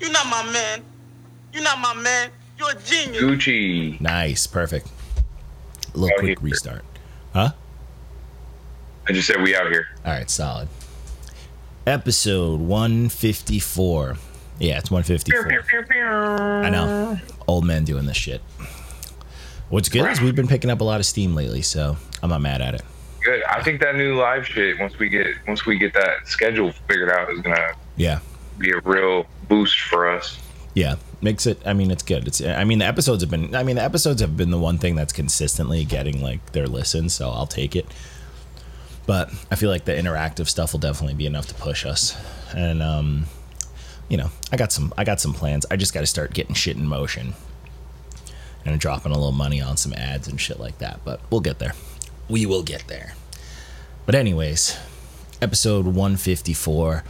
You're not my man. You're not my man. You're a genius. Gucci. Nice, perfect. A little quick he- restart. Huh? I just said we out here. All right, solid. Episode 154. Yeah, it's 154. I know. Old men doing this shit. What's good is we've been picking up a lot of steam lately, so I'm not mad at it. Good. I think that new live shit once we get once we get that schedule figured out is gonna Yeah. Be a real boost for us. Yeah. Makes it I mean it's good. It's I mean the episodes have been I mean the episodes have been the one thing that's consistently getting like their listens, so I'll take it. But I feel like the interactive stuff will definitely be enough to push us. And um you know, I got some I got some plans. I just got to start getting shit in motion. And dropping a little money on some ads and shit like that, but we'll get there. We will get there. But anyways, episode 154.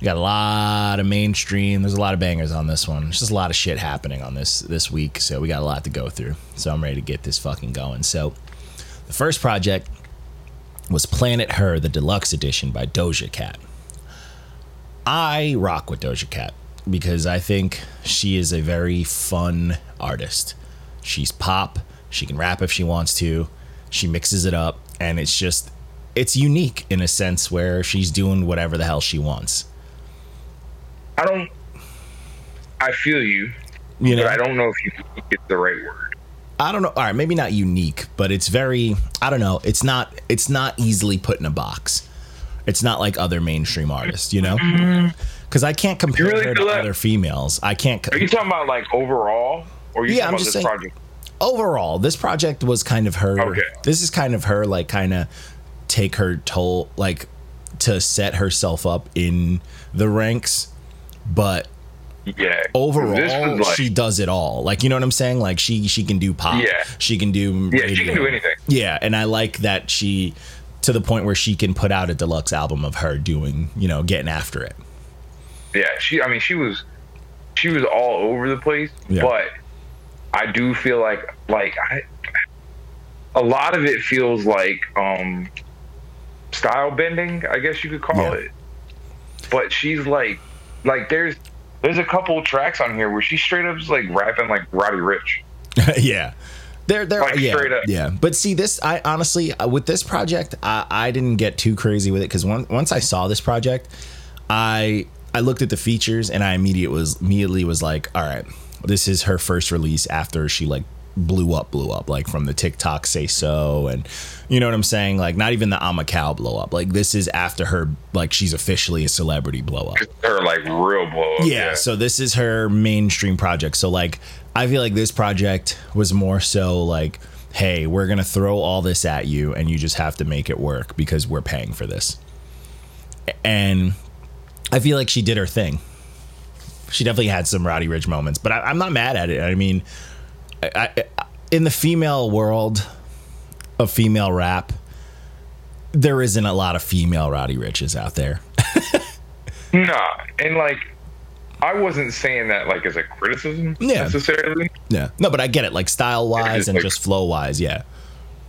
We got a lot of mainstream. There's a lot of bangers on this one. There's just a lot of shit happening on this this week, so we got a lot to go through. So I'm ready to get this fucking going. So the first project was Planet Her, the deluxe edition by Doja Cat. I rock with Doja Cat because I think she is a very fun artist. She's pop, she can rap if she wants to, she mixes it up, and it's just it's unique in a sense where she's doing whatever the hell she wants. I don't. I feel you, You know, but I don't know if you get the right word. I don't know. All right, maybe not unique, but it's very. I don't know. It's not. It's not easily put in a box. It's not like other mainstream artists, you know. Mm-hmm. Because I can't compare really her to that? other females. I can't. co- Are you talking about like overall, or are you Yeah, talking I'm about just this saying- project? overall, this project was kind of her. Okay. This is kind of her, like, kind of take her toll, like, to set herself up in the ranks. But Yeah. overall, like, she does it all. Like, you know what I'm saying? Like, she she can do pop. Yeah. She can do. Yeah, she can do anything. Yeah, and I like that she to the point where she can put out a deluxe album of her doing, you know, getting after it. yeah. She. I mean, she was. She was all over the place, Yeah. but I do feel like like I. A lot of it feels like um style bending, I guess you could call Yeah. it. But she's like, like there's there's a couple tracks on here where she straight up is like rapping like Roddy Ricch. yeah. They're, they're, Like, yeah, straight up. yeah. But see, this, I honestly, uh, with this project, I, I didn't get too crazy with it because once, once I saw this project, I, I looked at the features and I immediately was immediately was like, all right, this is her first release after she like blew up, blew up, like from the TikTok say so, and you know what I'm saying, like not even the I'm a cow blow up, like this is after her, like she's officially a celebrity blow up. Her like real blow up. Yeah, so this is her mainstream project. So like I feel like this project was more so like hey, we're going to throw all this at you and you just have to make it work because we're paying for this. And I feel like she did her thing. She definitely had some Roddy Ricch moments, but I, I'm not mad at it. I mean, I, I, in the female world of female rap, there isn't a lot of female Roddy Ricches out there. Nah, and like I wasn't saying that like as a criticism Yeah. necessarily. Yeah. No, but I get it, like style wise just and like- just flow wise, yeah.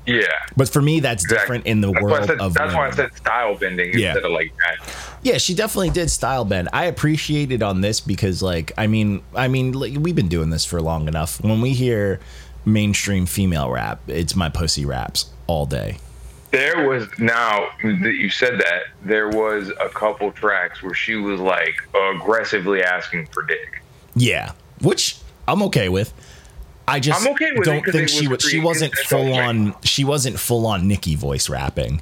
Yeah. But for me, that's Exactly. different in the That's world said, of that's why I said style bending Yeah. instead of like that. Yeah, she definitely did style bend. I appreciated on this because, like, I mean, I mean, like, we've been doing this for long enough. When we hear mainstream female rap, it's my pussy raps all day. There was now that you said that there was a couple tracks where she was like aggressively asking for dick. Yeah, which I'm okay with. I just I'm okay don't think she was. She wasn't full on. She wasn't full on Nicki voice rapping.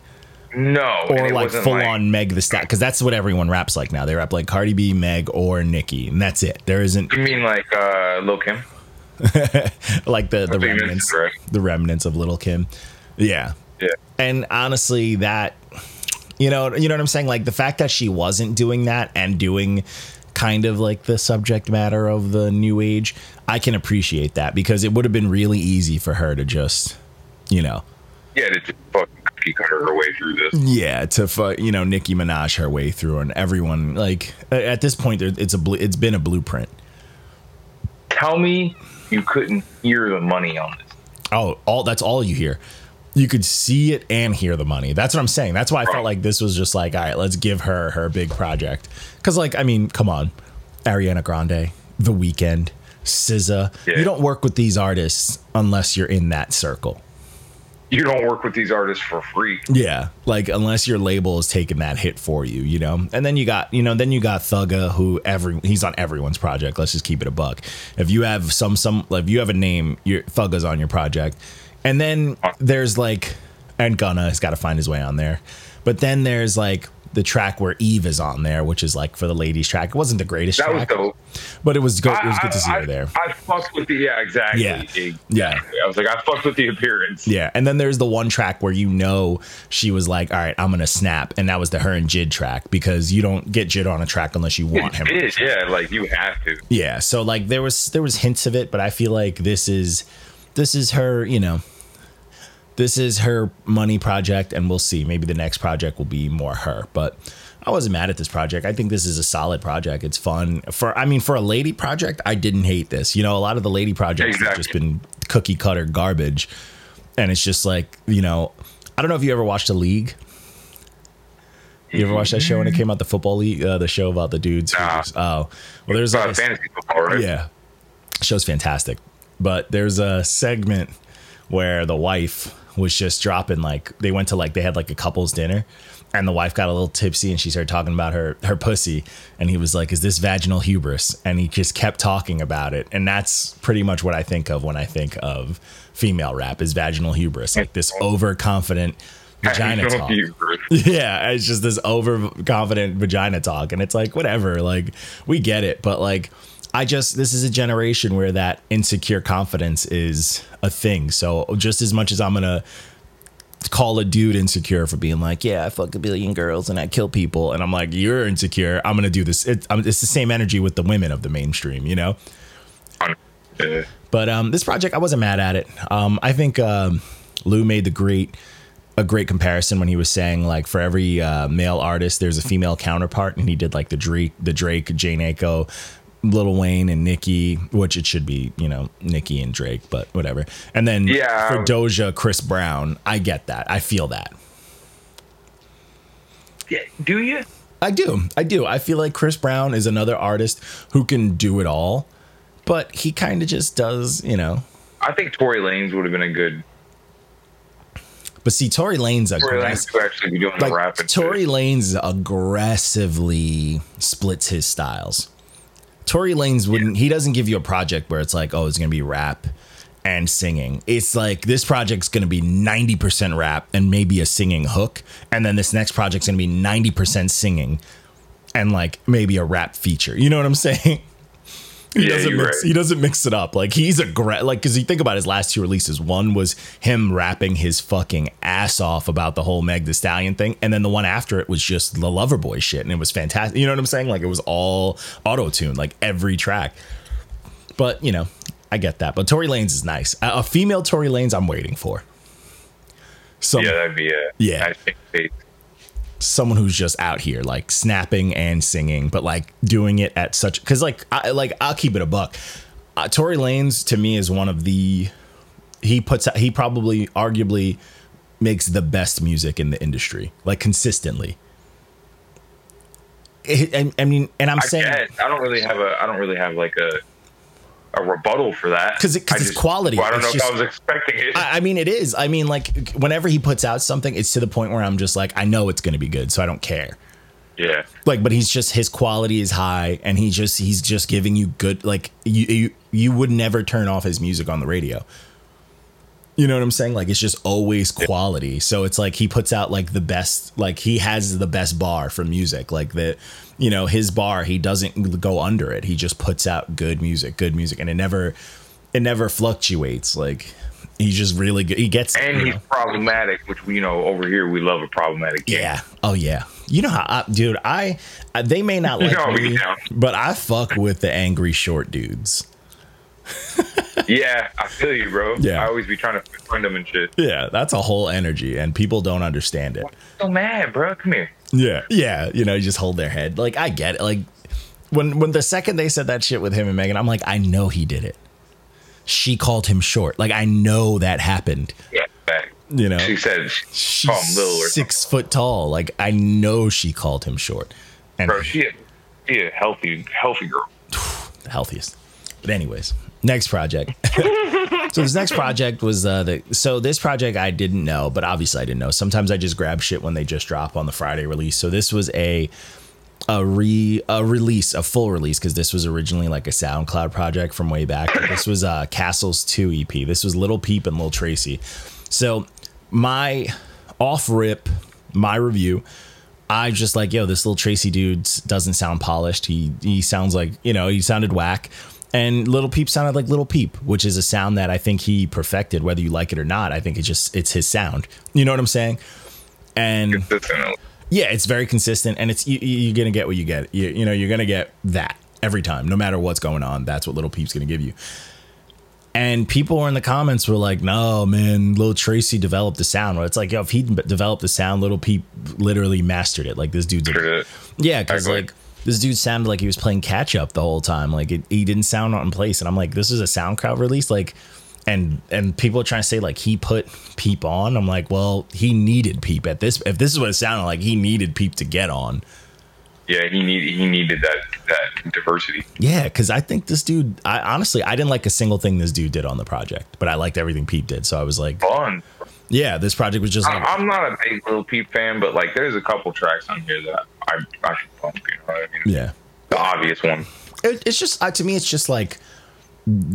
No, or like full like- on Meg the Stat because that's what everyone raps like now. They rap like Cardi B, Meg, or Nicki, and that's it. There isn't You mean like uh, Lil Kim? like the the remnants, the remnants of Little Kim. Yeah, Yeah. and honestly, that you know, you know what I'm saying. Like the fact that she wasn't doing that and doing kind of like the subject matter of the new age, I can appreciate that because it would have been really easy for her to just, you know, Yeah, to fucking cookie cutter her way through this. Yeah, to fu- you know Nicki Minaj her way through, and everyone like at this point, it's a blu- it's been a blueprint. Tell me you couldn't hear the money on this. Oh, all that's all you hear. You could see it and hear the money. That's what I'm saying. That's why I felt like this was just like, all right, let's give her her big project. Because like, I mean, come on, Ariana Grande, The Weeknd, SZA. Yeah. You don't work with these artists unless you're in that circle. You don't work with these artists for free. Yeah, like unless your label is taking that hit for you, you know. And then you got, you know, then you got Thugga, who every he's on everyone's project. Let's just keep it a buck. If you have some some, if you have a name, your Thugga's on your project. And then uh. there's like, and Gunna has got to find his way on there. But then there's like the track where Eve is on there, which is like for the ladies track. It wasn't the greatest That was track, dope. but it was good. It was good to see I, her there. I, I fucked with the yeah, exactly. Yeah. Exactly. Yeah. I was like, I fucked with the appearance. Yeah, and then there's the one track where you know she was like, "All right, I'm gonna snap," and that was the her and JID track because you don't get JID on a track unless you want him. It is, yeah, like you have to. Yeah, so like there was there was hints of it, but I feel like this is this is her, you know, this is her money project, and we'll see. Maybe the next project will be more her, but. I wasn't mad at this project. I think this is a solid project. It's fun. For I mean, for a lady project, I didn't hate this. You know, a lot of the lady projects have just been cookie cutter garbage. And it's just like, you know, I don't know if you ever watched The League. You ever watched that show when it came out, the football league, uh, the show about the dudes? Nah. just- oh, well, there's a- fantasy football, right? yeah. Show's fantastic. But there's a segment where the wife was just dropping like they went to like they had like a couple's dinner and the wife got a little tipsy and she started talking about her her pussy and he was like is this vaginal hubris and he just kept talking about it and that's pretty much what I think of when I think of female rap is vaginal hubris like this overconfident vagina talk yeah, it's just this overconfident vagina talk, and it's like whatever. Like we get it, but like I just this is a generation where that insecure confidence is a thing. So just as much as I'm gonna call a dude insecure for being like, yeah, I fuck a billion girls and I kill people, and I'm like, you're insecure. I'm gonna do this. It, I'm, it's the same energy with the women of the mainstream, you know. Yeah. But um, this project, I wasn't mad at it. Um, I think um, Lou made the great a great comparison when he was saying like for every uh, male artist, there's a female counterpart, and he did like the Drake, the Drake, Jhené Aiko, Lil Wayne, and Nicki, which it should be, you know, Nicki and Drake, but whatever. And then Yeah. for Doja, Chris Brown, I get that, I feel that. yeah. Do you? I do. I do. I feel like Chris Brown is another artist who can do it all, but he kind of just does, you know. I think Tory Lanez would have been a good. But see, Tory Lanez aggressive. Lanez could actually like. Tory Lanez aggressively splits his styles. Tory Lanez wouldn't. He doesn't give you a project where it's like, oh, it's gonna be rap and singing. It's like this project's gonna be ninety percent rap and maybe a singing hook, and then this next project's gonna be ninety percent singing and like maybe a rap feature. You know what I'm saying? He Yeah, doesn't mix. right. He doesn't mix it up. Like he's a gra- like because you think about his last two releases. One was him rapping his fucking ass off about the whole Meg Thee Stallion thing, and then the one after it was just the Loverboy shit, and it was fantastic. You know what I'm saying? Like it was all auto tune, like every track. But you know, I get that. But Tory Lanez is nice. A, a female Tory Lanez, I'm waiting for. Some yeah, that'd be a. Yeah. I think they- someone who's just out here like snapping and singing, but like doing it at such because like I like I'll keep it a buck. Uh, Tory Lanez to me is one of the he puts out he probably arguably makes the best music in the industry like consistently. It- I, I mean, and I'm I saying. I don't really have a. I don't really have like a. A rebuttal for that 'Cause it- 'cause I it's quality. Well, I don't It's know just- if I was expecting it. I, I mean, it is. I mean, like whenever he puts out something, it's to the point where I'm just like, I know it's going to be good, so I don't care. yeah, like but he's just his quality is high and he just he's just giving you good like you you, you would never turn off his music on the radio you know what i'm saying like it's just always quality so it's like he puts out like the best like he has the best bar for music like that, you know his bar he doesn't go under it he just puts out good music good music and it never it never fluctuates like he's just really good he gets and he's know? problematic, which we you know over here we love a problematic. king. Yeah. Oh yeah. You know how, I, dude? I they may not oh, like No, me, yeah. but I fuck with the angry short dudes. yeah, I feel you, bro. Yeah. I always be trying to find them and shit. Yeah, that's a whole energy, and people don't understand it. So mad, bro. Come here. Yeah, yeah. You know, you just hold their head. Like I get it. Like when when the second they said that shit with him and Megan, I'm like, I know he did it. She called him short. Like I know that happened. Yeah, back. You know, She said, she's call him little or six foot tall. Like I know she called him short. And bro, she a, she a healthy, healthy girl. the healthiest. But anyways, next project. so this next project was uh, the so this project I didn't know, but obviously I didn't know. Sometimes I just grab shit when they just drop on the Friday release. So this was a a re a release, a full release, because this was originally like a SoundCloud project from way back. This was uh Castles 2 EP. This was Little Peep and Lil Tracy. So my off rip, my review, I just like, yo, this little Tracy dude doesn't sound polished. He he sounds like, you know, he sounded whack. And Little Peep sounded like Little Peep, which is a sound that I think he perfected, whether you like it or not. I think it's just it's his sound. You know what I'm saying? And yeah, it's very consistent, and it's you, you're gonna get what you get. You, you know, you're gonna get that every time, no matter what's going on. That's what Little Peep's gonna give you. And people were in the comments were like, "No, man, Little Tracy developed the sound." Well, it's like, yo, if he developed the sound, Little Peep literally mastered it. Like this dude's, a, yeah, because like this dude sounded like he was playing catch up the whole time. Like it, he didn't sound on place, and I'm like, this is a SoundCloud release, like. And and people are trying to say like he put Peep on. I'm like, well, he needed Peep at this. If this is what it sounded like, he needed Peep to get on. Yeah, he need he needed that that diversity. Yeah, because I think this dude. I honestly, I didn't like a single thing this dude did on the project, but I liked everything Peep did. So I was like, Fun. Yeah, this project was just I, like, I'm not a big Lil Peep fan, but like, there's a couple tracks on here that I I should pump. You know what I mean? yeah. The obvious one. It, it's just uh, to me, it's just like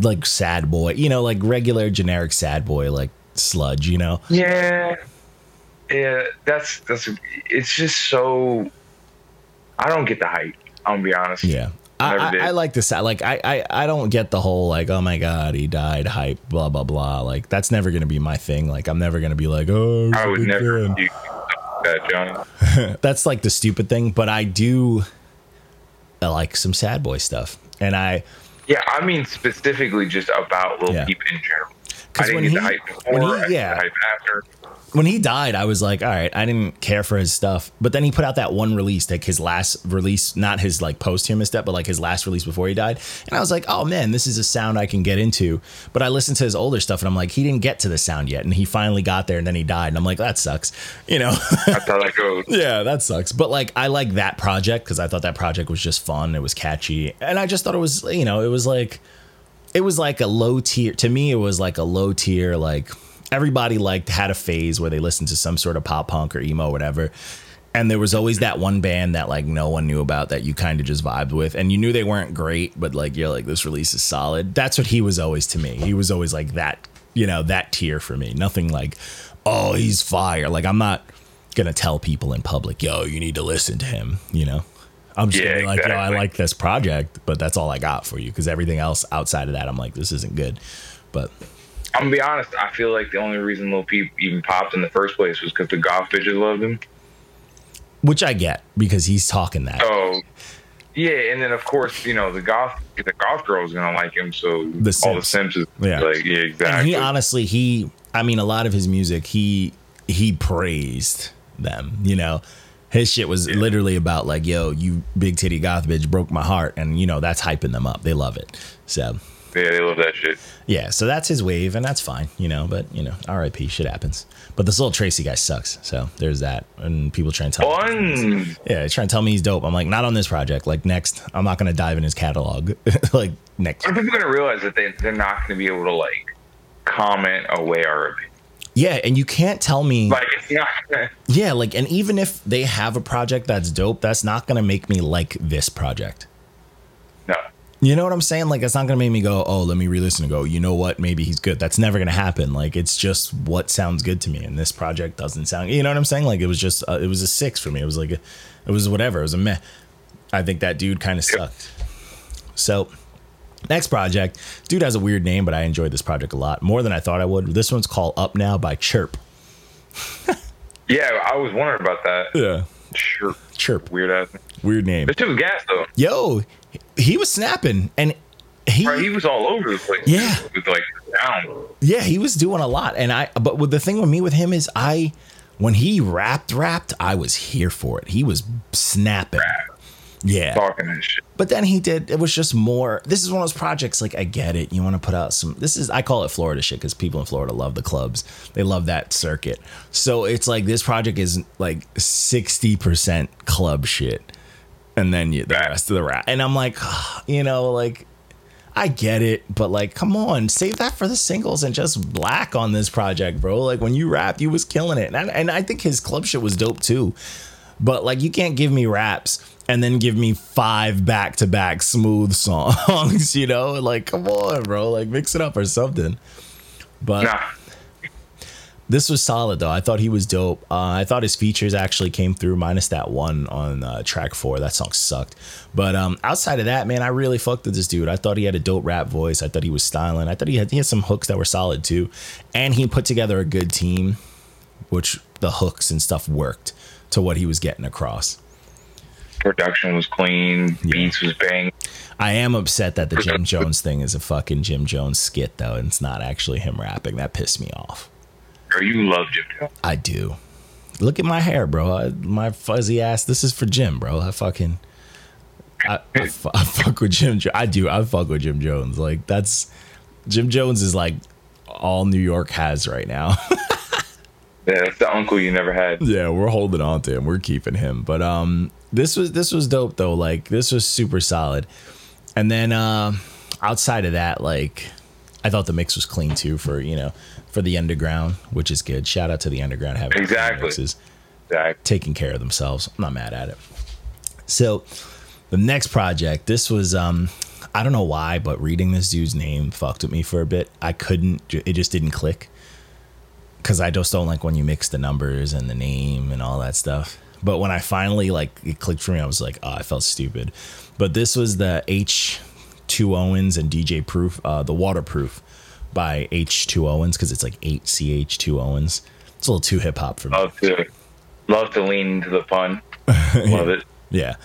like sad boy, you know, like regular generic sad boy, like sludge, you know. Yeah, yeah. That's that's. It's just so. I don't get the hype. I'm gonna be honest. Yeah. I, I. I like the sad. Like I, I, I don't get the whole like, oh my god, he died hype, blah blah blah. Like that's never gonna be my thing. Like I'm never gonna be like, oh, I would never fan. do that, Johnny. That's like the stupid thing. But I do I like some sad boy stuff, and I Yeah, I mean specifically just about Lil Yeah. Peep in general. I 'Cause didn't when he- the before. when he- I didn't yeah. after. when he died, I was like, all right, I didn't care for his stuff. But then he put out that one release, like his last release, not his like posthumous stuff, but like his last release before he died. And I was like, oh man, this is a sound I can get into. But I listened to his older stuff and I'm like, he didn't get to the sound yet. And he finally got there and then he died. And I'm like, that sucks. You know? That's how that goes. yeah, that sucks. But like, I like that project because I thought that project was just fun. It was catchy. And I just thought it was, you know, it was like, it was like a low tier to me it was like a low tier like everybody liked had a phase where they listened to some sort of pop punk or emo or whatever. And there was always that one band that like no one knew about that you kind of just vibed with. And you knew they weren't great but like you're like this release is solid. That's what he was always to me. He was always like that you know that tier for me. Nothing like oh he's fire. Like i'm not gonna tell people in public yo you need to listen to him you know i'm just Yeah, gonna be like yo i like this project but that's all i got for you because everything else outside of that i'm like this isn't good but I'm gonna be honest. I feel like the only reason Lil Peep even popped in the first place was because the golf bitches loved him. which i get because he's talking that Oh, yeah, and then of course you know the golf the golf girl is gonna like him. So The all the Simps. Simps is Yeah. like yeah and he honestly he i mean a lot of his music he he praised them you know his shit was literally about like yo you big titty goth bitch broke my heart. And you know that's hyping them up. They love it. So yeah, they love that shit. yeah so that's his wave and that's fine you know but you know rip shit happens. But this little tracy guy sucks so there's that. And people try and tell me Fun. yeah trying to tell me he's dope. I'm like not on this project. Like next i'm not gonna dive in his catalog. Like next. Are people gonna realize that they they're not gonna be able to like comment away our opinion? Yeah and you can't tell me Like it's not. Yeah, like, and even if they have a project that's dope, that's not gonna make me like this project. No. You know what I'm saying? Like, it's not gonna make me go, oh, let me re-listen and go, you know what? Maybe he's good. That's never gonna happen. Like, it's just what sounds good to me, and this project doesn't sound. You know what I'm saying? Like, it was just, uh, it was a six for me. It was like, a, it was whatever. It was a meh. I think that dude kind of sucked. So, next project, dude has a weird name, but I enjoyed this project a lot more than I thought I would. This one's called Up Now by Chirp. Yeah, I was wondering about that. Yeah, Sure. Chirp. Weird ass. Weird name. This was gas though. yo, he was snapping and he, Bro, he was all over the place. Yeah. With like sound. yeah, he was doing a lot. And I, but with the thing with me with him is I, when he rapped, rapped, I was here for it. He was snapping. Yeah. talking shit. But then he did, it was just more. This is one of those projects, like, I get it. You want to put out some, this is, I call it Florida shit because people in Florida love the clubs. They love that circuit. So it's like this project is like 60% club shit. And then you, the Right. rest of the rap. And I'm like, you know, like, I get it, but like, come on, save that for the singles and just black on this project, bro. Like when you rap, you was killing it, and and I think his club shit was dope too. But like, you can't give me raps and then give me five back to back smooth songs, you know? Like, come on, bro. Like, mix it up or something. But Nah. this was solid though. I thought he was dope. Uh, I thought his features actually came through, minus that one on uh, track four. That song sucked. But um, outside of that, man, I really fucked with this dude. I thought he had a dope rap voice. I thought he was styling. I thought he had he had some hooks that were solid too, and he put together a good team, which the hooks and stuff worked to what he was getting across. Production was clean. Beats was bang. I am upset that the Jim Jones thing is a fucking Jim Jones skit though, and it's not actually him rapping. That pissed me off. Bro, you love Jim Jones. I do. Look at my hair, bro. I, my fuzzy ass. This is for Jim, bro. I fucking. I, I, fu- I fuck with Jim. Jo- I do. I fuck with Jim Jones. Like that's Jim Jones is like all New York has right now. Yeah, that's the uncle you never had. yeah, we're holding on to him. We're keeping him. But um, this was this was dope though. Like this was super solid. And then uh, outside of that, like I thought the mix was clean too for you know for the underground, which is good. Shout out to the underground having Exactly. mixes. Exactly. taking care of themselves. I'm not mad at it. So the next project, this was um I don't know why, but reading this dude's name fucked with me for a bit. I couldn't it just didn't click. Cause I just don't like when you mix the numbers and the name and all that stuff. But when I finally like it clicked for me, I was like, oh, I felt stupid. But this was the H two Owens and DJ Proof, uh, the waterproof by H two Owens, because it's like eight CH two Owens. It's a little too hip hop for me. Love to love to lean into the fun. Love it. Yeah.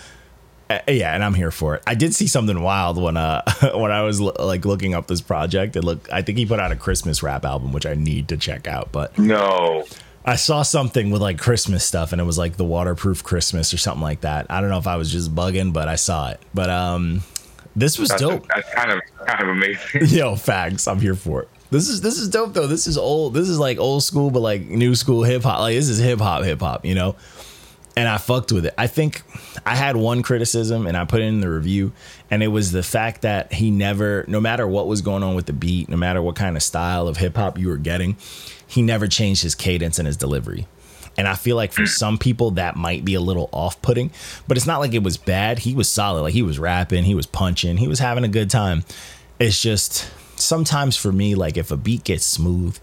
Uh, yeah, and I'm here for it. I did see something wild when uh when I was l- like looking up this project. It looked I think he put out a Christmas rap album which I need to check out, but No. I saw something with like Christmas stuff and it was like the waterproof Christmas or something like that. I don't know if I was just bugging, but I saw it. But um this was That's, dope. that's kind of kind of amazing. Yo, facts. I'm here for it. This is this is dope though. This is old. This is like old school, but like new school hip hop. Like this is hip hop, hip hop. You know. And I fucked with it. I think I had one criticism, and I put it in the review, and it was the fact that he never, no matter what was going on with the beat, no matter what kind of style of hip hop you were getting, he never changed his cadence and his delivery. And I feel like for mm. some people that might be a little off putting, but it's not like it was bad. He was solid. Like he was rapping, he was punching, he was having a good time. It's just sometimes for me, like if a beat gets smooth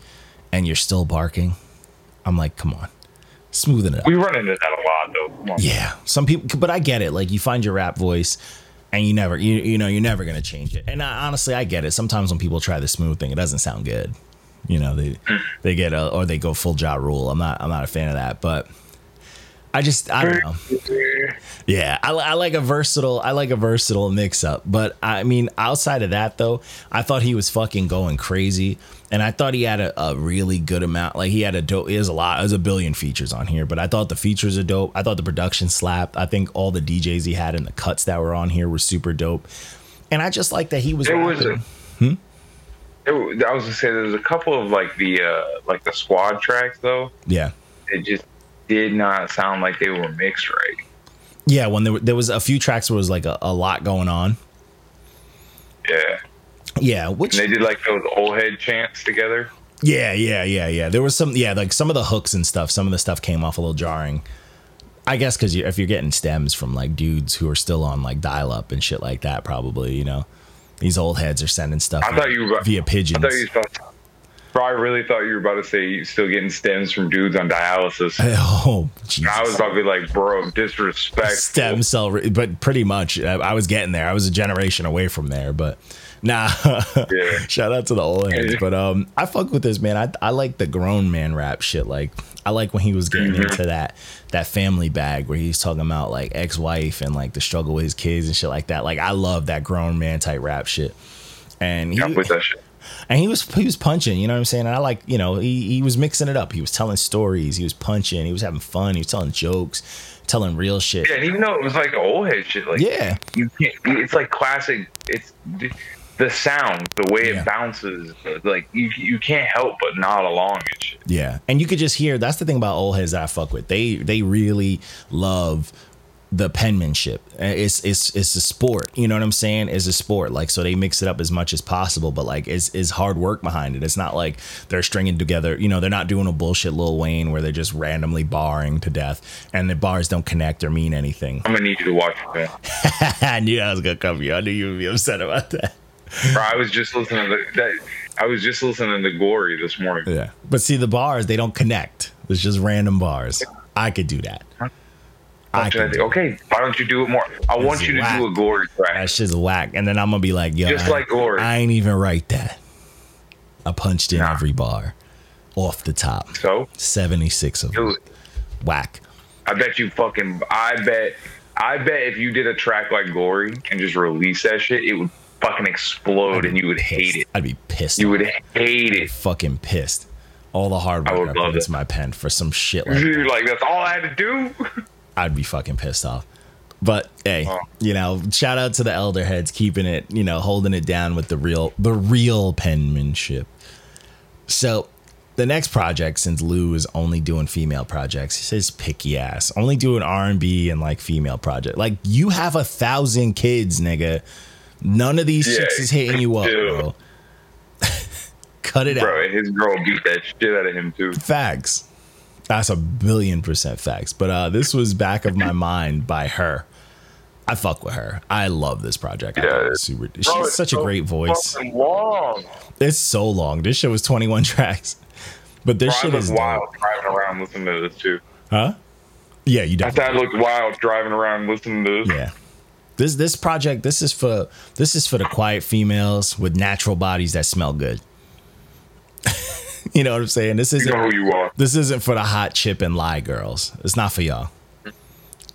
and you're still barking, I'm like, come on, smoothen it up. We run into that a lot though. Yeah, some people, but I get it. Like you find your rap voice, and you never, you you know, you're never gonna change it. And I, honestly, I get it. Sometimes when people try the smooth thing, it doesn't sound good. You know, they hmm. they get a or they go full Ja Rule. I'm not I'm not a fan of that, but I just I don't know. Yeah, I, I like a versatile. I like a versatile mix up. But I mean, outside of that, though, I thought he was fucking going crazy, and I thought he had a, a really good amount. Like he had a dope. He has a lot. There's a billion features on here, but I thought the features are dope. I thought the production slapped. I think all the DJs he had and the cuts that were on here were super dope. And I just like that he was. There was a, was- I was gonna say there's a couple of like the uh like the squad tracks though. yeah. It just did not sound like they were mixed right. Yeah, when there, were- there was a few tracks where it was like a, a lot going on. Yeah. Yeah, which And they did like those old head chants together. Yeah, yeah, yeah, yeah. There was some, yeah, like some of the hooks and stuff. Some of the stuff came off a little jarring. I guess because you, if you're getting stems from like dudes who are still on like dial up and shit like that, probably you know, these old heads are sending stuff I thought you were via I pigeons. thought you thought. Bro, I really thought you were about to say still getting stems from dudes on dialysis. oh. I was about to be like, bro, disrespect. stem cell, re- but pretty much I, I was getting there. I was a generation away from there, but nah. Yeah. Shout out to the old heads, but um, I fuck with this man. I I like the grown man rap shit. Like I like when he was getting Mm-hmm. into that that family bag where he's talking about like ex wife and like the struggle with his kids and shit like that. Like I love that grown man type rap shit. And he, I'm with that shit. and he was he was punching, you know what I'm saying? And I like, you know, he he was mixing it up. He was telling stories, he was punching, he was having fun, he was telling jokes, telling real shit. Yeah, and even though it was like old head shit, like Yeah. you can't. It's like classic. It's the sound, the way Yeah. it bounces. Like you, you can't help but nod along and shit. Yeah, and you could just hear. That's the thing about old heads that I fuck with. They they really love the penmanship. Uh, It's it's it's a sport. You know what I'm saying? It's a sport. Like so they mix it up as much as possible, but like it's is hard work behind it. It's not like they're stringing together. You know, they're not doing a bullshit Lil Wayne where they're just randomly barring to death and the bars don't connect or mean anything. I'm gonna need you to watch. Man. I knew I was gonna come here. I knew you would be upset about that. Bro, I was just listening to the, that. I was just listening to Glory this morning. Yeah. But see the bars, they don't connect. It's just random bars. I could do that. I could do okay, why don't you do it more? I want It's you to do a Glory track. that shit's whack. And then I'm gonna be like, yo, Just I, like Glory. I ain't even write that. I punched in Nah. every bar off the top. So, 76 of them. Whack. I bet you fucking. I bet. I bet if you did a track like Glory and just release that shit, it would fucking explode and you would hate it. I'd be pissed. You would hate it. fucking pissed. All the hard work I, would put love into my pen for some shit like You're that. like, that's all I had to do. I'd be fucking pissed off. But hey, Oh. you know, shout out to the elder heads keeping it, you know, holding it down with the real the real penmanship. So the next project, since Lou is only doing female projects, he says picky ass, only doing R and B and like female project. Like you have a thousand kids, nigga. None of these Yeah, chicks is hitting you up, dude. bro. Cut it out. Bro, his girl beat that shit out of him too. Facts. That's a billion percent facts. But uh, this was back of my mind by her. I fuck with her. I love this project. Yeah. super. She's Bro, it's such a great voice. Long. It's so long. This shit was 21 tracks, but this Bro, shit is wild dope. driving around listening to this too. Huh? Yeah, you do. I definitely. thought I looked wild driving around listening to this. Yeah. This this project this is for this is for the quiet females with natural bodies that smell good. you know what I'm saying? This isn't know who you are. This isn't for the hot chip and lie girls. It's not for y'all.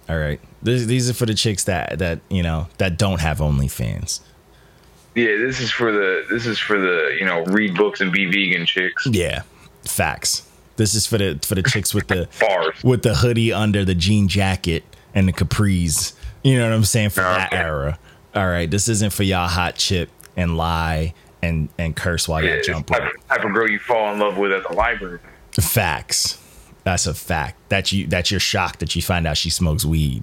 All right. This, these are for the chicks that that you know that don't have OnlyFans. Yeah, this is for the this is for the you know read books and be vegan chicks. Yeah, facts. This is for the for the chicks with the with the hoodie under the jean jacket and the capris. You know what I'm saying for that Okay. era. All right. This isn't for y'all hot chip and lie and and curse while Yeah, y'all it's jump. type, type of girl you fall in love with at the library. Facts. That's a fact. That you that you're shocked that you find out she smokes weed.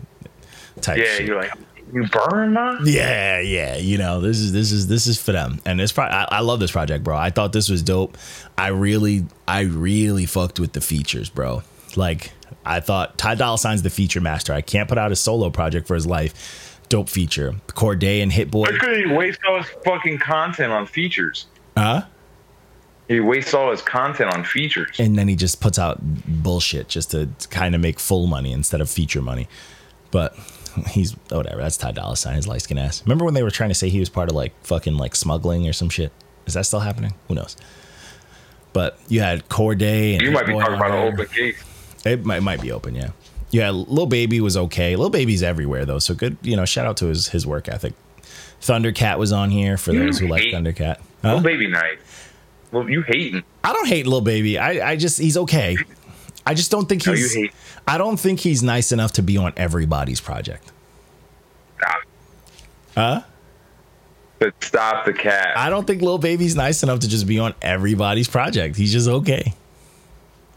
Type Yeah, shit. you're like, you burn man? Yeah, yeah. You know, this is this is this is for them, and this pro- I, I love this project, bro. I thought this was dope. I really, I really fucked with the features, bro. Like, I thought Ty Dolla Sign's the feature master. I can't put out a solo project for his life. Dope feature. Cordae and Hit Boy. Could he waste all his fucking content on features? Huh? He wastes all his content on features. And then he just puts out bullshit just to kind of make full money instead of feature money. But he's whatever. That's Ty Dolla Sign, his light skin ass. Remember when they were trying to say he was part of like fucking like smuggling or some shit? Is that still happening? Who knows? But you had Cordae and You might be talking about an open case. It might might be open, yeah. Yeah, Lil Baby was okay. Lil Baby's everywhere though, so good. You know, shout out to his his work ethic. Thundercat was on here for You those who like Thundercat. Little Huh? baby night. Well, you hating? I don't hate Lil Baby. I I just he's okay. I just don't think No, he's. hate. I don't think he's nice enough to be on everybody's project. Stop. Huh? But stop the cat. I don't think Lil Baby's nice enough to just be on everybody's project. He's just okay.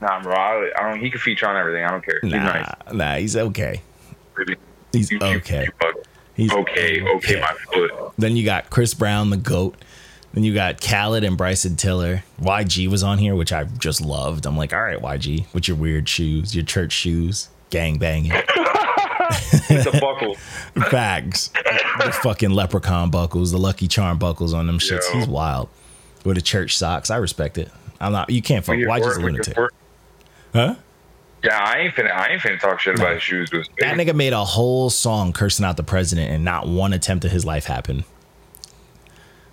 Nah, bro. I, I don't. He can feature on everything. I don't care. He's Nah, nice. nah, he's okay. He's You- okay. you. He's okay. Okay, my foot. Then you got Chris Brown, the GOAT. Then you got Khaled and Bryson Tiller. YG was on here, which I just loved. I'm like, all right, YG, with your weird shoes, your church shoes, gang banging. It's a buckle. Bags. the fucking leprechaun buckles, the lucky charm buckles on them shits. Yo. He's wild. With the church socks. I respect it. I'm not you can't fuck We- YG's a lunatic. we're- Huh? Yeah, I ain't finna. I ain't finna talk shit about his shoes. To That nigga made a whole song cursing out the president and not one attempt of his life happened.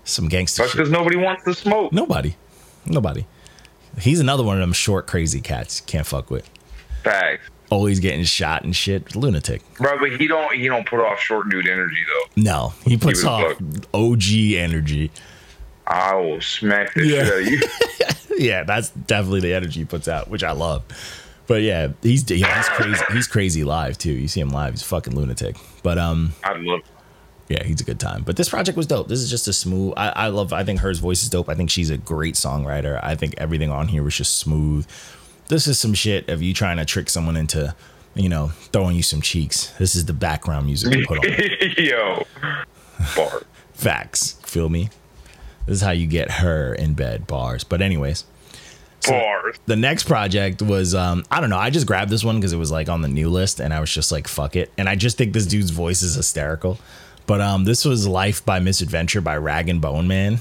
Some gangster That's because nobody wants to smoke. Nobody. Nobody. He's another one of them short, crazy cats. Can't fuck with. Facts, Always getting shot and shit. Lunatic. bro. But he don't. He don't put off short dude energy though. No, he puts was off OG energy. I will smack the Yeah. shit out of you. Yeah, that's definitely the energy he puts out, which I love. But yeah, he's yeah, he's crazy. He's crazy live too. You see him live, he's a fucking lunatic. But um, I love. yeah, he's a good time. But this project was dope. This is just a smooth. I, I love. I think hers voice is dope. I think she's a great songwriter. I think everything on here was just smooth. This is some shit of you trying to trick someone into you know, throwing you some cheeks. This is the background music to put on. Yo, bar. Facts. Feel me? This is how you get her in bed bars. But anyways, Bars. the next project was um I don't know, I just grabbed this one because it was like on the new list and I was just like fuck it. And I just think this dude's voice is hysterical. But um this was Life by Misadventure by Rag and Bone Man.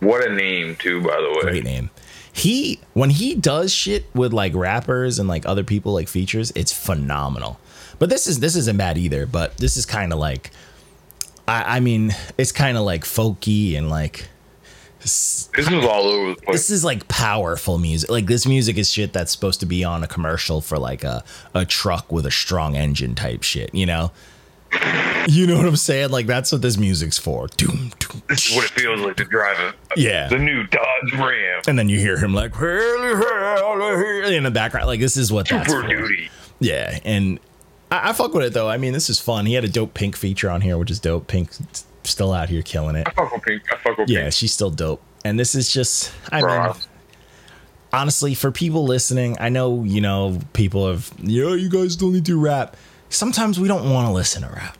What a name, too, by the way. Great name. He when he does shit with like rappers and like other people like features, it's phenomenal. But this is this isn't bad either, but this is kind of like I, I mean, it's kind of like folky and like This was all over the place. this is like powerful music. Like this music is shit that's supposed to be on a commercial for like a, a truck with a strong engine type shit, you know? You know what I'm saying? Like that's what this music's for. Doom, doom. This is what it feels like to drive a, Yeah. the new Dodge Ram. And then you hear him like in the background. Like this is what that's Super for. duty. Yeah, and I, I fuck with it though. I mean, this is fun. He had a dope Pink feature on here, which is dope. Pink still out here killing it. I fuck with Pink. I fuck with Yeah, Pink. she's still dope. And this is just, I Bro. mean, honestly, for people listening, I know, you know, people have, yo, you guys don't need to rap. Sometimes we don't want to listen to rap.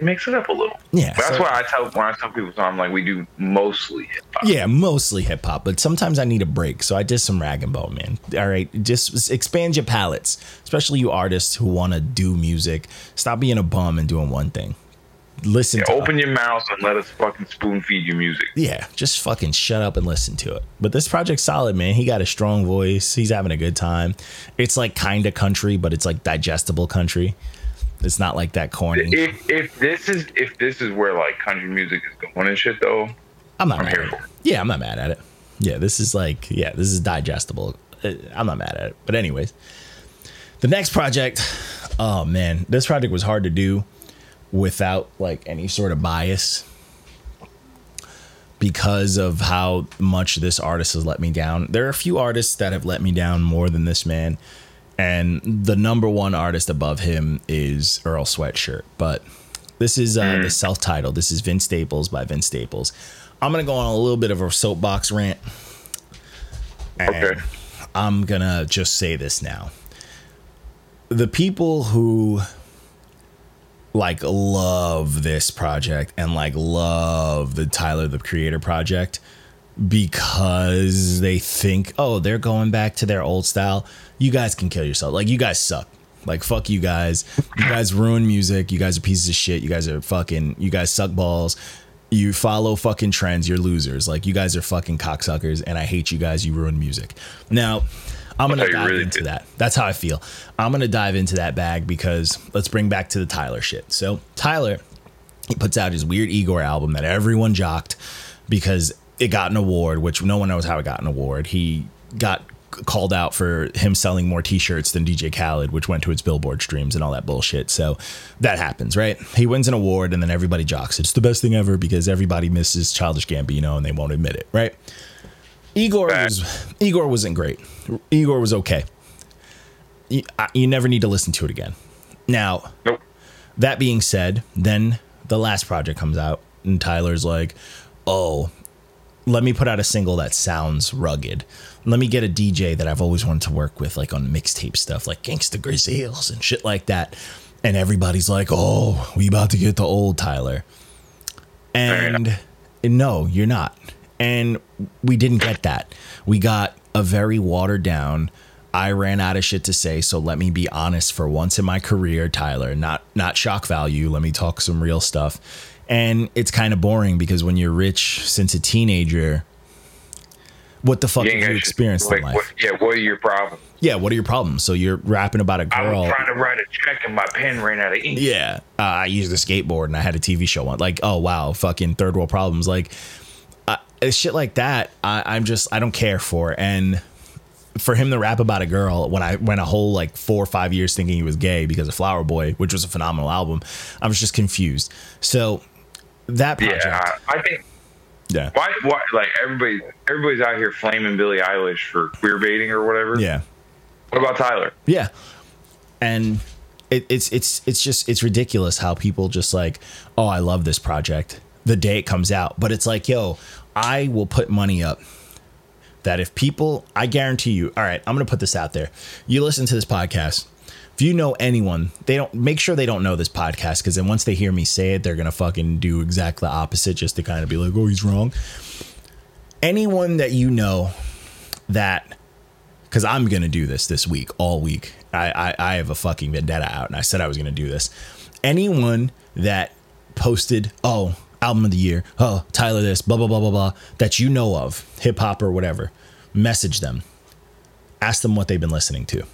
Mix it up a little. Yeah, But that's so- why I tell when I tell people so I'm like we do mostly hip hop. Yeah, mostly hip hop, but sometimes I need a break. So I did some rag and bone, man. All right, just expand your palettes, especially you artists who want to do music. Stop being a bum and doing one thing. Listen to Open your mouth and let us fucking spoon feed you music. yeah, just fucking shut up and listen to it. But this project's solid, man. He got a strong voice. He's having a good time. It's like kind of country, but it's like digestible country. It's not like that corny. If if this is if this is where like country music is going and shit though, I'm not I'm mad here at it. Yeah, I'm not mad at it. Yeah, this is like, yeah, this is digestible. Uh, I'm not mad at it. But anyways, the next project, oh man, this project was hard to do without like any sort of bias because of how much this artist has let me down. There are a few artists that have let me down more than this man. And the number one artist above him is Earl Sweatshirt. But this is uh, the self titled. This is Vince Staples by Vince Staples. I'm going to go on a little bit of a soapbox rant. And Okay. I'm going to just say this now. The people who like love this project and like love the Tyler the Creator project because they think, oh, they're going back to their old style. You guys can kill yourself. Like you guys suck. Like fuck you guys. You guys ruin music. You guys are pieces of shit. You guys are fucking. You guys suck balls. You follow fucking trends. You're losers. Like you guys are fucking cocksuckers. And I hate you guys. You ruin music. Now, I'm gonna oh, dive really into feel. that. That's how I feel. I'm gonna dive into that bag because let's bring back to the Tyler shit. So Tyler, he puts out his weird Igor album that everyone jocked because it got an award, which no one knows how it got an award. He got called out for him selling more t-shirts than DJ Khaled, which went to its billboard streams and all that bullshit. So that happens, right? He wins an award and then everybody jocks. It's the best thing ever because everybody misses Childish Gambino and they won't admit it, right? Igor was Igor wasn't great. Igor was okay. You, I- you never need to listen to it again. Now, Nope. that being said, then the last project comes out, and Tyler's like, "Oh, let me put out a single that sounds rugged. Let me get a DJ that I've always wanted to work with, like on mixtape stuff, like Gangsta Grillz and shit like that." And everybody's like, "Oh, we about to get the old Tyler," and no, you're not. And we didn't get that. We got a very watered down. I ran out of shit to say, so let me be honest for once in my career, Tyler. Not not shock value. Let me talk some real stuff. And it's kind of boring because when you're rich since a teenager, what the fuck You have you experienced like, in life? What, yeah, what are your problems? Yeah, what are your problems? So you're rapping about a girl. I was trying to write a check and my pen ran out of ink. Yeah, uh, I used a skateboard and I had a TV show on. Like, oh wow, fucking third world problems. Like, uh, shit like that. I, I'm just I don't care for. And for him to rap about a girl when I went a whole like four or five years thinking he was gay because of Flower Boy, which was a phenomenal album, I was just confused. So that project, Yeah, I, think yeah, why why like everybody everybody's out here flaming Billie Eilish for queer baiting or whatever. yeah. What about Tyler? Yeah. And it, it's it's it's just it's ridiculous how people just like, oh, I love this project the day it comes out. But it's like, yo, I will put money up that if people, I guarantee you, all right, I'm going to put this out there. You listen to this podcast. If you know anyone, they don't make sure they don't know this podcast because then once they hear me say it, they're to fucking do exactly the opposite just to kind of be like, oh, he's wrong. Anyone that you know that, because I'm to do this this week, all week. I, I, I have a fucking vendetta out and I said I was to do this. Anyone that posted, oh, album of the year, oh, Tyler this, blah, blah, blah, blah, blah, that you know of, hip hop or whatever, message them. Ask them what they've been listening to.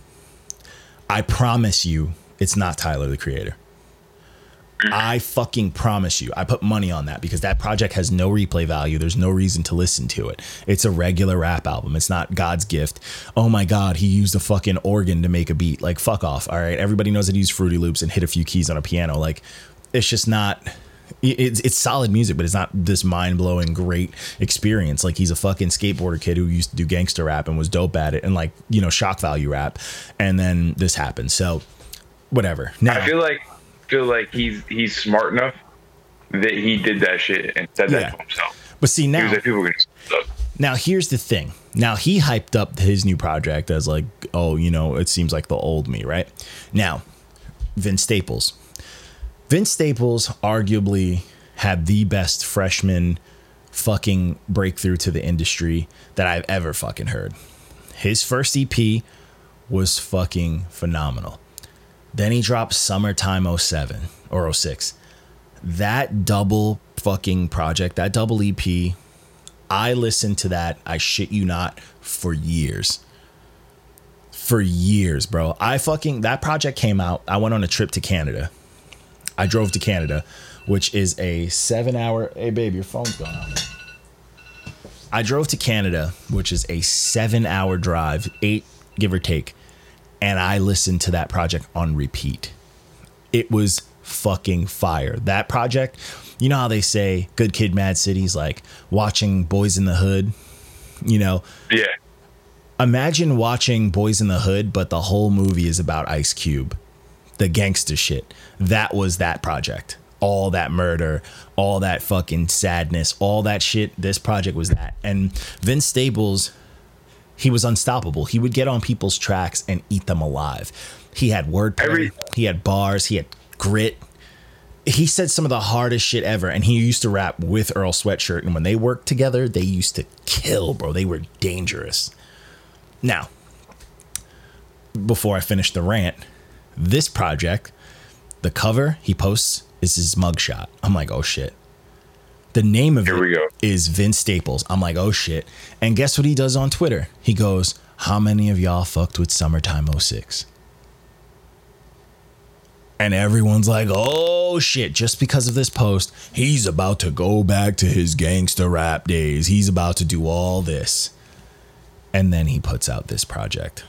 I promise you, it's not Tyler the creator. I fucking promise you. I put money on that because that project has no replay value. There's no reason to listen to it. It's a regular rap album. It's not God's gift. Oh my God, he used a fucking organ to make a beat. Like, fuck off. All right. Everybody knows that he used Fruity Loops and hit a few keys on a piano. Like, it's just not. It's, it's solid music, but it's not this mind blowing great experience. Like he's a fucking skateboarder kid who used to do gangster rap and was dope at it, and like you know shock value rap, and then this happened. So whatever. Now, I feel like feel like he's he's smart enough that he did that shit and said Yeah. that to himself. but see now, like, people gonna. Now here's the thing. Now he hyped up his new project as like, oh, you know, it seems like the old me, right? Now, Vince Staples. Vince Staples arguably had the best freshman fucking breakthrough to the industry that I've ever fucking heard. His first EP was fucking phenomenal. Then he dropped Summertime 07 or 06. That double fucking project, that double EP, I listened to that, I shit you not, for years. For years, bro. I fucking, that project came out. I went on a trip to Canada. I drove to Canada, which is a seven hour. Hey, babe, your phone's going on. I drove to Canada, which is a seven hour drive, eight give or take, and I listened to that project on repeat. It was fucking fire. That project, you know how they say Good Kid Mad City's like watching Boyz n the Hood, you know, Yeah. imagine watching Boyz n the Hood, but the whole movie is about Ice Cube, the gangster shit. That was that project. All that murder, all that fucking sadness, all that shit. This project was that. And Vince Staples, he was unstoppable. He would get on people's tracks and eat them alive. He had wordplay, Every- he had bars, he had grit. He said some of the hardest shit ever, and he used to rap with Earl Sweatshirt. And when they worked together, they used to kill, bro. They were dangerous. Now, before I finish the rant, this project, the cover he posts is his mugshot. I'm like, oh shit. The name of Here it is Vince Staples. I'm like, oh shit. And guess what he does on Twitter? He goes, How many of y'all fucked with Summertime 06? And everyone's like, oh shit, just because of this post, he's about to go back to his gangster rap days. He's about to do all this. And then he puts out this project.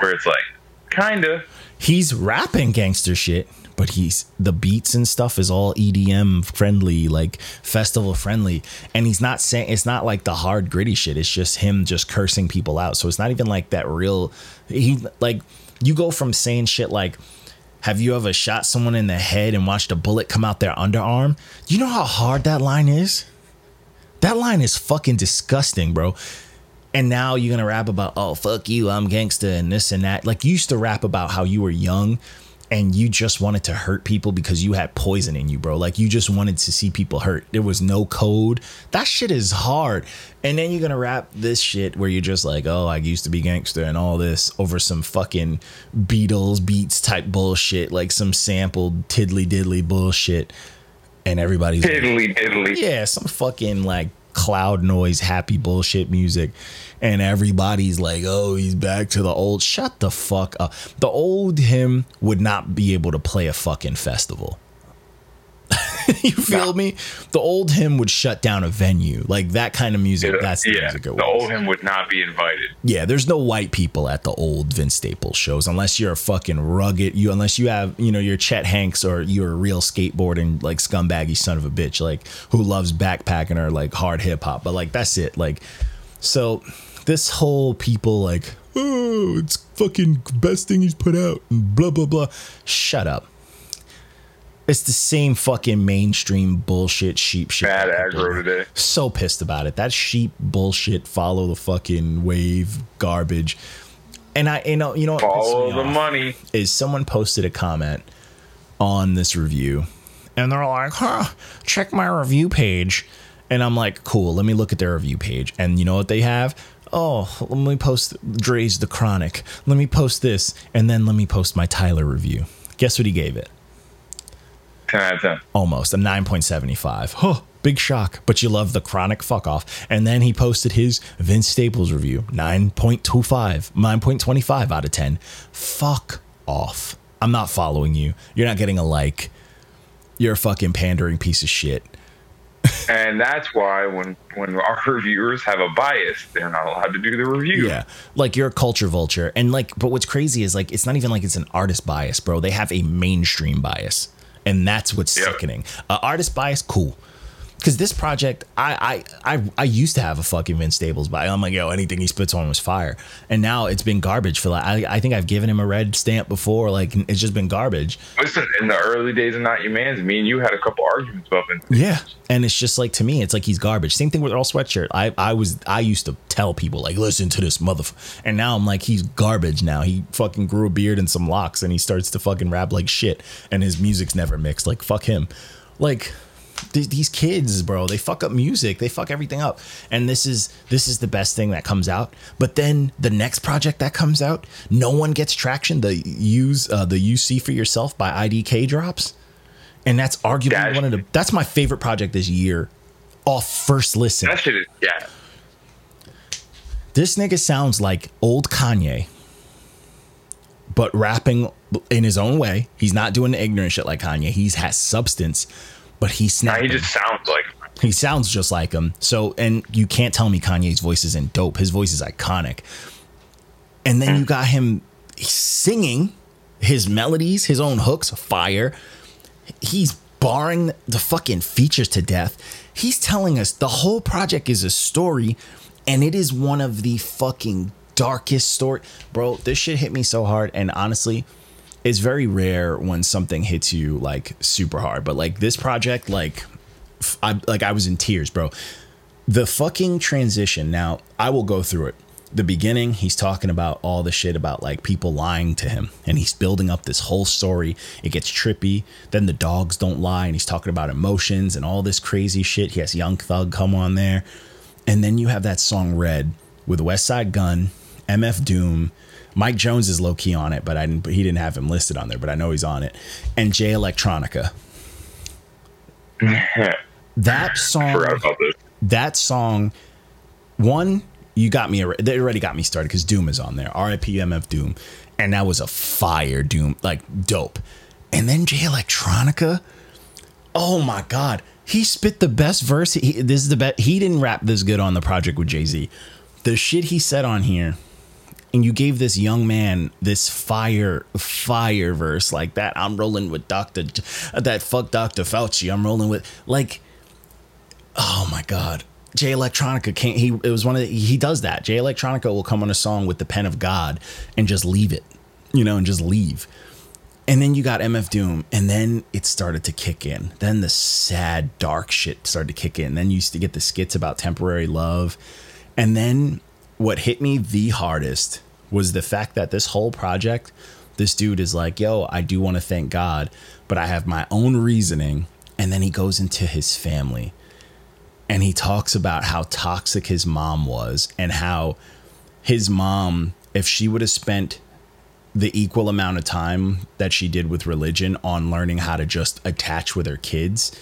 Where it's like, kinda. He's rapping gangster shit, but he's the beats and stuff is all EDM friendly, like festival friendly. And he's not saying it's not like the hard gritty shit. It's just him just cursing people out. So it's not even like that real he like you go from saying shit like have you ever shot someone in the head and watched a bullet come out their underarm? You know how hard that line is? That line is fucking disgusting, bro. And now you're gonna rap about, oh fuck you, I'm gangsta and this and that. Like you used to rap about how you were young and you just wanted to hurt people because you had poison in you, bro. Like you just wanted to see people hurt. There was no code. That shit is hard. And then you're gonna rap this shit where you're just like, oh, I used to be gangster and all this over some fucking Beatles beats type bullshit, like some sampled tiddly diddly bullshit. And everybody's like, Diddly diddly. yeah, some fucking like cloud noise, happy bullshit music. And everybody's like, oh, he's back to the old. Shut the fuck up. The old him would not be able to play a fucking festival. you feel me? The old him would shut down a venue. Like that kind of music. That's the yeah. music it The old him would not be invited. Yeah, there's no white people at the old Vince Staples shows unless you're a fucking rugged you unless you have, you know, you're Chet Hanks or you're a real skateboarding like scumbaggy son of a bitch, like who loves backpacking or like hard hip hop. But like that's it. Like so this whole people like, oh, it's fucking best thing he's put out and blah blah blah. Shut up. It's the same fucking mainstream bullshit sheep shit. Mad aggro today. So pissed about it. That sheep bullshit. Follow the fucking wave garbage. And I, you know, you know what Follow the money. is someone posted a comment on this review, and they're like, "Huh, check my review page," and I'm like, "Cool, let me look at their review page." And you know what they have? Oh, let me post Dre's The Chronic. Let me post this, and then let me post my Tyler review. Guess what he gave it? 10 out of 10. almost a 9.75 huh big shock but you love the chronic fuck off and then he posted his vince staples review 9.25 9.25 out of 10 fuck off i'm not following you you're not getting a like you're a fucking pandering piece of shit And that's why when when our reviewers have a bias, they're not allowed to do the review. Yeah. Like you're a culture vulture. And like, but what's crazy is like, it's not even like it's an artist bias, bro. They have a mainstream bias. And that's what's Yep. sickening. Uh, artist bias, cool. Because this project, I, I I I used to have a fucking Vince Staples bias. I'm like, yo, anything he spits on was fire. And now it's been garbage for like, I, I think I've given him a red stamp before. Like, it's just been garbage. Listen, in the early days of Not Your Man's, me and you had a couple arguments about Vince. Yeah. And it's just like to me, it's like he's garbage. Same thing with Earl Sweatshirt. I, I was I used to tell people like, listen to this motherfucker. And now I'm like, he's garbage now. He fucking grew a beard and some locks and he starts to fucking rap like shit. And his music's never mixed. Like, fuck him. Like th- these kids, bro, they fuck up music. They fuck everything up. And this is this is the best thing that comes out. But then the next project that comes out, no one gets traction. The use uh, the you see for yourself by IDK drops and that's arguably That- one of the that's my favorite project this year off first listen That shit is, yeah. this nigga sounds like old kanye but rapping in his own way he's not doing the ignorant shit like kanye he's has substance but he's Now snapping. he just sounds like He sounds just like him. So, and you can't tell me Kanye's voice isn't dope. His voice is iconic. And then you got him singing his melodies, his own hooks, fire. He's barring the fucking features to death. He's telling us the whole project is a story, and it is one of the fucking darkest story. Bro, this shit hit me so hard. And honestly, it's very rare when something hits you like super hard. But like this project, like I like I was in tears, bro. The fucking transition. Now I will go through it. The beginning, he's talking about all the shit about like people lying to him, and he's building up this whole story. It gets trippy. Then the dogs don't lie, and he's talking about emotions and all this crazy shit. He has Young Thug come on there, and then you have that song "Red" with Westside Gunn, MF Doom. Mike Jones is low key on it, but I didn't. He didn't have him listed on there, but I know he's on it. And Jay Electronica. That song forgot about this. that song one you got me they already got me started because doom is on there rip mf doom and that was a fire doom like dope and then jay electronica oh my god he spit the best verse he, this is the best he didn't rap this good on the project with jay-z the shit he said on here and you gave this young man this fire fire verse like that i'm rolling with dr that fuck dr fauci i'm rolling with like oh my god. Jay electronica can't he it was one of the, he does that. Jay electronica will come on a song with the pen of god and just leave it you know and just leave. And then you got mf doom and then it started to kick in. Then the sad dark shit started to kick in. Then you used to get the skits about temporary love. And then what hit me the hardest was the fact that this whole project this dude is like yo i do want to thank god but i have my own reasoning and then he goes into his family and he talks about how toxic his mom was and how his mom if she would have spent the equal amount of time that she did with religion on learning how to just attach with her kids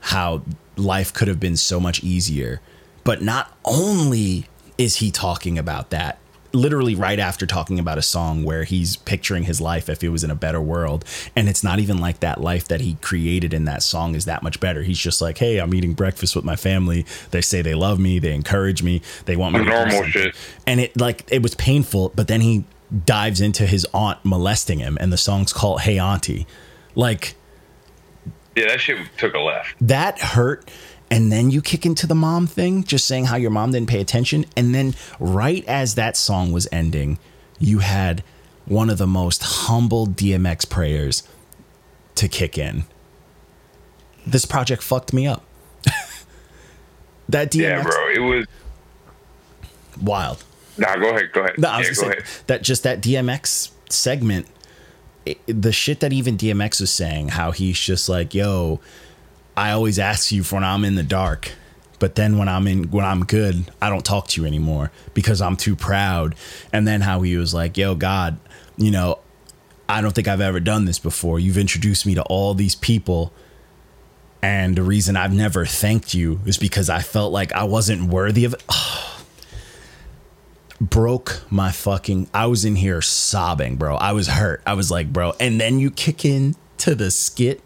how life could have been so much easier. But not only is he talking about that? Literally right after talking about a song where he's picturing his life if it was in a better world. And it's not even like that life that he created in that song is that much better. He's just like hey i'm eating breakfast with my family. They say they love me. They encourage me. They want me Normal shit. and it like it was painful but then he dives into his aunt molesting him and the song's called hey auntie. Like Yeah, that shit took a left. that hurt and then you kick into the mom thing just saying how your mom didn't pay attention and then right as that song was ending you had one of the most humble dmx prayers to kick in. This project fucked me up. that DMX Yeah, bro. It was. wild. Nah, go ahead. Go ahead. No, I was yeah, go say ahead. that just that DMX segment, it, the shit that even DMX was saying, how he's just like, "Yo, I always ask you for when I'm in the dark, but then when I'm in when I'm good, I don't talk to you anymore because I'm too proud." And then how he was like, "Yo, God, you know, I don't think I've ever done this before. You've introduced me to all these people." And the reason I've never thanked you is because I felt like I wasn't worthy of it. broke my fucking I was in here sobbing, bro. I was hurt. I was like, bro. And then you kick in to the skit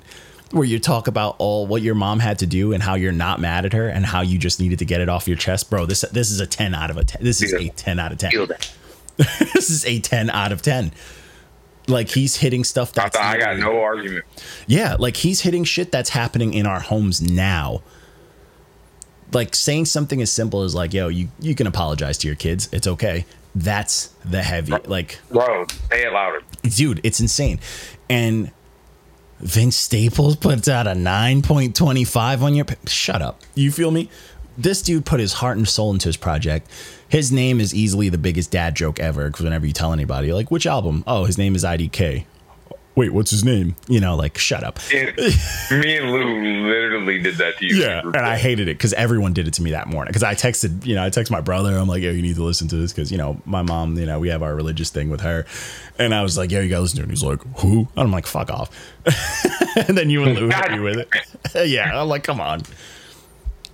where you talk about all what your mom had to do and how you're not mad at her and how you just needed to get it off your chest, bro. This this is a 10 out of a 10. This is a 10 out of 10. This is a 10 out of 10. Like he's hitting stuff that's I got no argument. yeah, like he's hitting shit that's happening in our homes now. Like saying something as simple as like, "Yo, you you can apologize to your kids. It's okay." That's the heavy like Bro, say it louder. dude, it's insane. And Vince Staples puts out a 9.25 on your shut up. You feel me? This dude put his heart and soul into his project. His name is easily the biggest dad joke ever because whenever you tell anybody, like, which album? Oh, his name is IDK. Wait, what's his name? You know, like, shut up. And me and Lou literally did that to you. Yeah, and I hated it because everyone did it to me that morning. Because I texted, you know, I texted my brother. I'm like, yo, you need to listen to this because you know my mom, you know, we have our religious thing with her, and I was like, yo, you gotta listen to it. And he's like, who? And I'm like, fuck off. and then you and Lou hit me with it. yeah, I'm like, come on.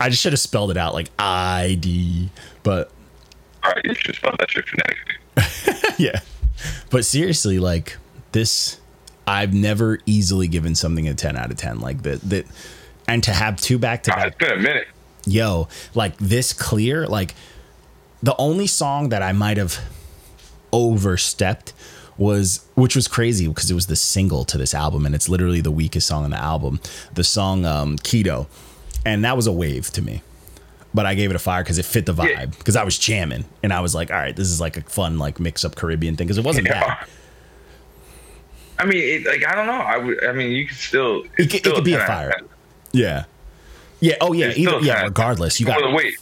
I just should have spelled it out like ID, but All right, you should spell that shit phonetically. yeah. But seriously, like this, I've never easily given something a 10 out of 10 like that. That, and to have two back to back it's been a minute. yo, like this clear, like the only song that I might have overstepped was which was crazy because it was the single to this album and it's literally the weakest song on the album. The song um Keto. And that was a wave to me. But I gave it a fire because it fit the vibe. Because I was jamming and I was like, all right, this is like a fun, like mix up Caribbean thing. Because it wasn't Yeah. bad. I mean, it, like I don't know. I would. I mean, you could still. It could, it could be a 10 of fire. Yeah. Yeah. Oh yeah. Either, yeah. Regardless, you got the weight.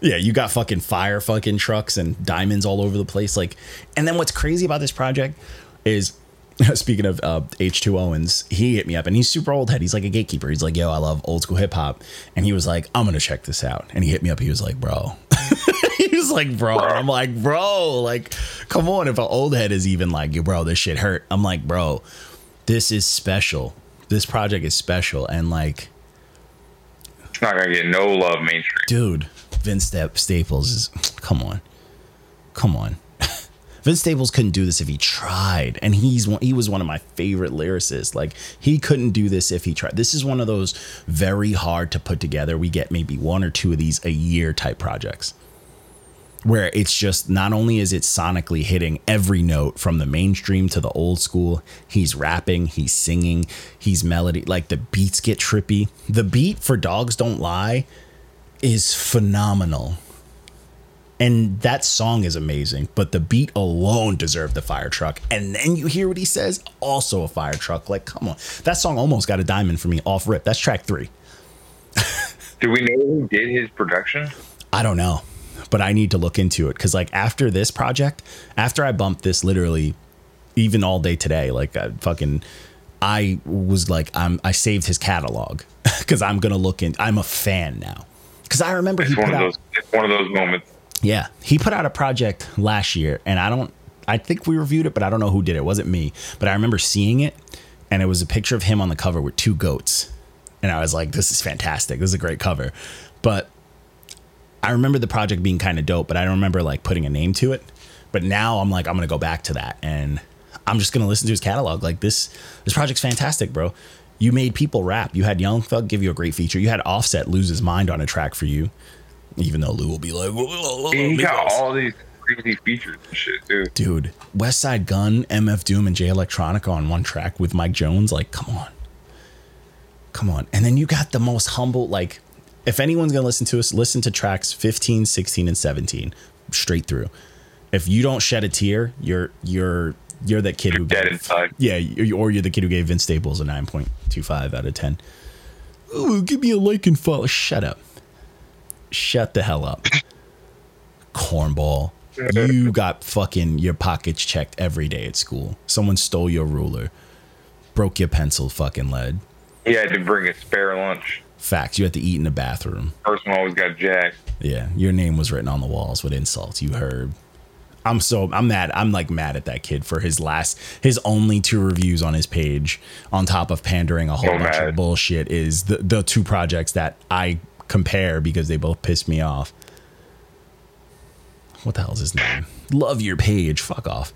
Yeah, you got fucking fire fucking trucks and diamonds all over the place. Like, and then what's crazy about this project is, speaking of uh, H2 Owens, he hit me up and he's super old head. He's like a gatekeeper. He's like, yo, I love old school hip hop. And he was like, I'm going to check this out. And he hit me up. He was like, bro. he was like, bro. I'm like, bro, like, come on. If an old head is even like, yo, bro, this shit hurt. I'm like, bro, this is special. This project is special. And like, It's not gonna get no love mainstream. dude, Vince Sta- Staples is come on, come on. Vince Staples couldn't do this if he tried, and he's one, he was one of my favorite lyricists. Like he couldn't do this if he tried. This is one of those very hard to put together. We get maybe one or two of these a year type projects where it's just not only is it sonically hitting every note from the mainstream to the old school, he's rapping, he's singing, he's melody, like the beats get trippy. The beat for Dogs Don't Lie is phenomenal. And that song is amazing, but the beat alone deserved the fire truck. And then you hear what he says, also a fire truck. Like, come on. That song almost got a diamond for me off rip. That's track three. Do we know who did his production? I don't know, but I need to look into it because, like, after this project, after I bumped this literally, even all day today, like, I fucking, I was like, I'm, I saved his catalog because I'm gonna look in. I'm a fan now because I remember he It's one put of out, those. It's one of those moments. yeah, he put out a project last year, and I don't, I think we reviewed it, but I don't know who did it. It wasn't me, but I remember seeing it, and it was a picture of him on the cover with two goats, and I was like, this is fantastic. This is a great cover, but I remember the project being kind of dope, but I don't remember like putting a name to it. But now I'm like, I'm gonna go back to that, and I'm just gonna listen to his catalog. Like this, this project's fantastic, bro. You made people rap. You had Young Thug give you a great feature. You had Offset lose his mind on a track for you, even though Lou will be like, "Whoa, whoa, whoa, He got Migos." all these crazy features and shit, dude. dude. Westside Gunn, MF Doom, and Jay Electronica on one track with Mike Jones. Like, come on, come on. And then you got the most humble. Like, if anyone's gonna listen to us, listen to tracks 15, 16, and 17 straight through. If you don't shed a tear, you're you're You're that kid who dead gave, inside. yeah, or you're the kid who gave Vince Staples a nine point two five out of ten. Ooh, give me a like and follow. Shut up. Shut the hell up. Cornball. You got fucking your pockets checked every day at school. Someone stole your ruler, broke your pencil fucking lead. He had to bring a spare lunch. Facts. You had to eat in the bathroom. First one always got jacked. Yeah, your name was written on the walls with insults. You heard. I'm so I'm mad. I'm like mad at that kid for his last, his only two reviews on his page, on top of pandering a whole So bunch of bullshit, is the the two projects that I compare because they both piss me off. What the hell's his name? Love your page. Fuck off.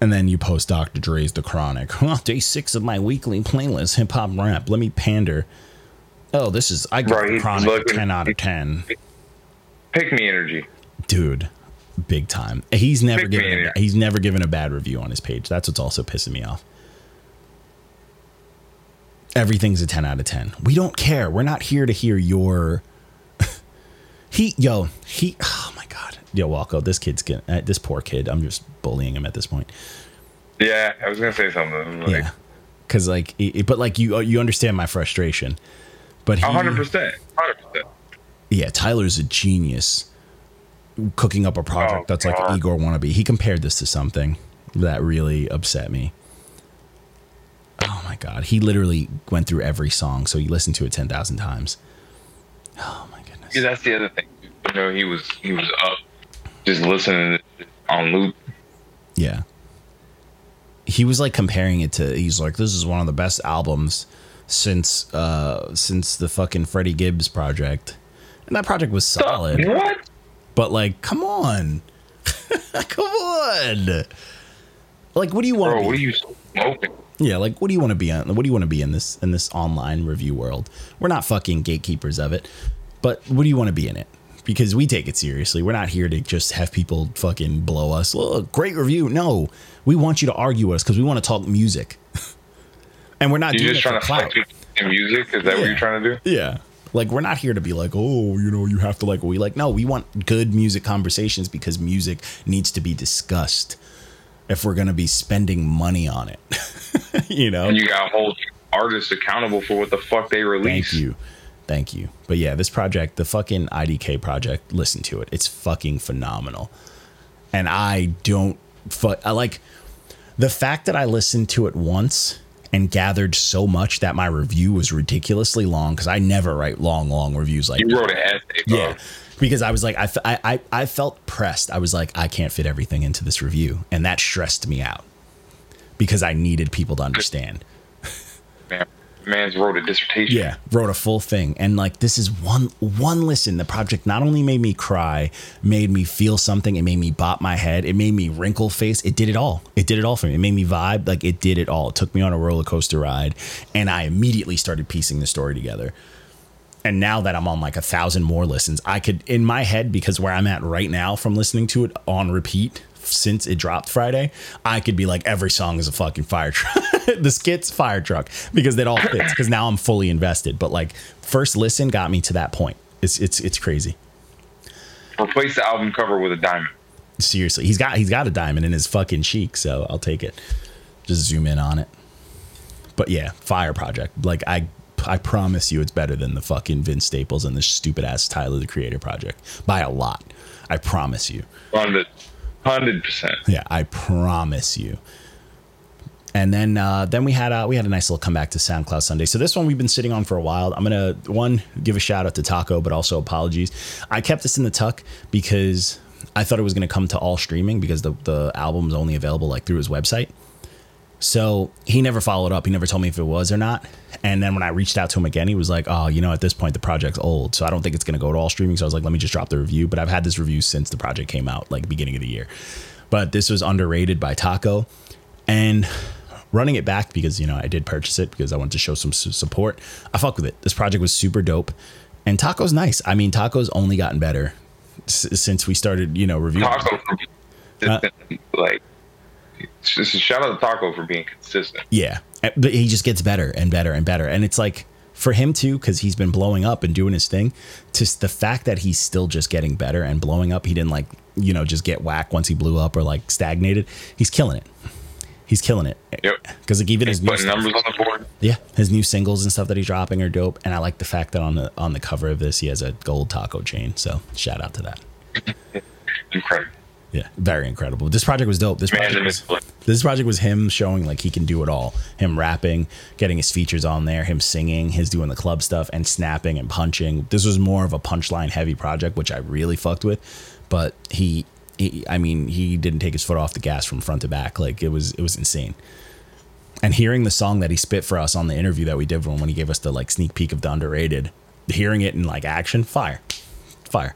And then you post Dr. Dre's The Chronic. Huh, day six of my weekly playlist, hip hop rap. Let me pander. Oh, this is I give Right, Chronic looking- ten out of ten. Pick me energy. dude big time. He's never Big given a, he's never given a bad review on his page. That's what's also pissing me off. Everything's a 10 out of 10 we don't care. We're not here to hear your he yo he oh my god. Yo walko this kid's getting uh, this poor kid i'm just bullying him at this point. Yeah, I was gonna say something. Like, yeah. Because like it, it- but like you you understand my frustration but he, hundred percent. Hundred percent. Yeah, Tyler's a genius cooking up a project Oh, that's like Igor wannabe. He compared this to something that really upset me. Oh my god, he literally went through every song, so he listened to it ten thousand times. Oh my goodness. Yeah, that's the other thing. You know, he was he was up, just listening on loop. Yeah. He was like comparing it to he's like this is one of the best albums since uh since the fucking Freddie Gibbs project. And that project was solid. What? But like, come on. come on. Like what do you want Bro, what are you smoking? yeah, like what do you want to be on? What do you want to be in this in this online review world? We're not fucking gatekeepers of it. But what do you want to be in it? Because we take it seriously. We're not here to just have people fucking blow us. Look, great review. No, we want you to argue with us because we want to talk music. And we're not You doing just trying to clout. music? Is that what you're trying to do? Yeah. Like we're not here to be like, oh, you know, you have to like we like. No, we want good music conversations because music needs to be discussed if we're gonna be spending money on it. you know? And you got to hold artists accountable for what the fuck they release. Thank you. Thank you. But yeah, this project, the fucking IDK project, listen to it. It's fucking phenomenal. And I don't fu- I like the fact that I listened to it once and gathered so much that my review was ridiculously long because I never write long, long reviews like You wrote an essay, bro. yeah. Because I was like, I, I, I felt pressed. I was like, I can't fit everything into this review. And that stressed me out because I needed people to understand. Man, man's wrote a dissertation. Yeah, wrote a full thing, and like this is one one listen. The project not only made me cry, made me feel something. It made me bop my head. It made me wrinkle face. It did it all. It did it all for me. It made me vibe. Like it did it all. It took me on a roller coaster ride, and I immediately started piecing the story together. And now that I'm on like a thousand more listens, I could in my head because where I'm at right now from listening to it on repeat since it dropped Friday, I could be like every song is a fucking fire truck. the skits fire truck because it all fits because now I'm fully invested. But like first listen got me to that point. It's it's it's crazy. Replace the album cover with a diamond. Seriously, he's got he's got a diamond in his fucking cheek, so I'll take it. Just zoom in on it. But yeah, fire project. Like I I promise you, it's better than the fucking Vince Staples and the stupid ass Tyler the Creator project by a lot. I promise you. Hundred percent. Yeah, I promise you. And then uh, then we had uh, we had a nice little comeback to SoundCloud Sunday. So this one we've been sitting on for a while. I'm gonna one give a shout out to Taco, but also apologies. I kept this in the tuck because I thought it was gonna come to all streaming because the the album's only available like through his website. So he never followed up. He never told me if it was or not. And then when I reached out to him again, he was like, "Oh, you know, at this point the project's old, so I don't think it's gonna go to all streaming." So I was like, "Let me just drop the review." But I've had this review since the project came out, like beginning of the year. But this was underrated by Taco, and running it back because you know I did purchase it because I wanted to show some support. I fuck with it. This project was super dope, and Taco's nice. I mean, Taco's only gotten better s- since we started, you know, reviewing. Taco consistent. like, just a shout out to Taco for being consistent. Yeah, but he just gets better and better and better, and it's like for him too because he's been blowing up and doing his thing. Just the fact that he's still just getting better and blowing up. He didn't like you know just get whack once he blew up or like stagnated. He's killing it. He's killing it. Yep. Because like even his He's new stuff, numbers on the board. yeah, his new singles and stuff that he's dropping are dope. And I like the fact that on the on the cover of this he has a gold taco chain. So shout out to that. Incredible. Yeah, very incredible. This project was dope. This project was, this project was him showing like he can do it all. Him rapping, getting his features on there, him singing, his doing the club stuff, and snapping and punching. This was more of a punchline heavy project, which I really fucked with. But he, he, I mean, he didn't take his foot off the gas from front to back. Like it was, it was insane. And hearing the song that he spit for us on the interview that we did when when he gave us the like sneak peek of the underrated, hearing it in like action, fire, fire.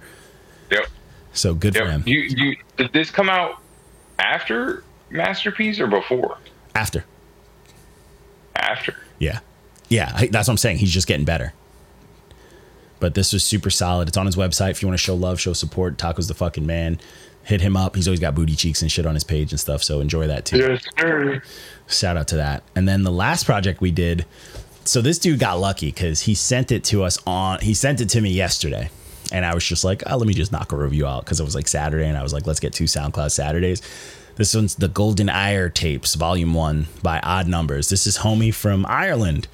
Yep. So good for him. You, you, did this come out after Masterpiece or before? After. After. Yeah. Yeah, that's what I'm saying. He's just getting better. But this was super solid. It's on his website. If you want to show love, show support, Taco's the fucking man. Hit him up. He's always got booty cheeks and shit on his page and stuff. So enjoy that too. Yes, sir. Shout out to that. And then the last project we did. So this dude got lucky because he sent it to us on. He sent it to me yesterday, and I was just like, oh, let me just knock a review out because it was like Saturday, and I was like, let's get two SoundCloud Saturdays. This one's the Golden Ire tapes, Volume One by Odd Numbers. This is homie from Ireland,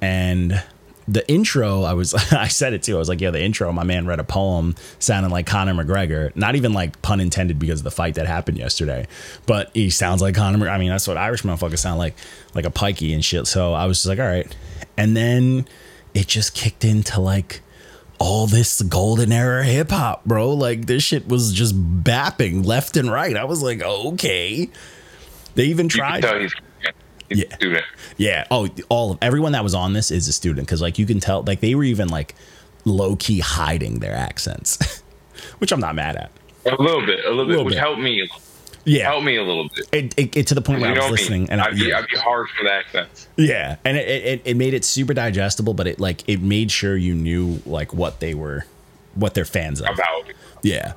and the intro, I was I said it too. I was like, yeah, the intro. My man read a poem sounding like Conor McGregor. Not even like pun intended because of the fight that happened yesterday, but he sounds like Conor. I mean, that's what Irish motherfuckers sound like, like a pikey and shit. So I was just like, all right. And then it just kicked into like all this golden era hip hop, bro. Like this shit was just bapping left and right. I was like, okay. They even tried. he's, Yeah. a student. Yeah. Oh, all of everyone that was on this is a student because like you can tell like they were even like low key hiding their accents, which I'm not mad at. A little bit, a little bit, Little which bit. helped me. Yeah. Helped me a little bit. It, it, it to the point where I was know me. listening and I, I'd, be, yeah. I'd be hard for the accents. yeah, and it, it it made it super digestible, but it like it made sure you knew like what they were, what they're fans of. About Yeah.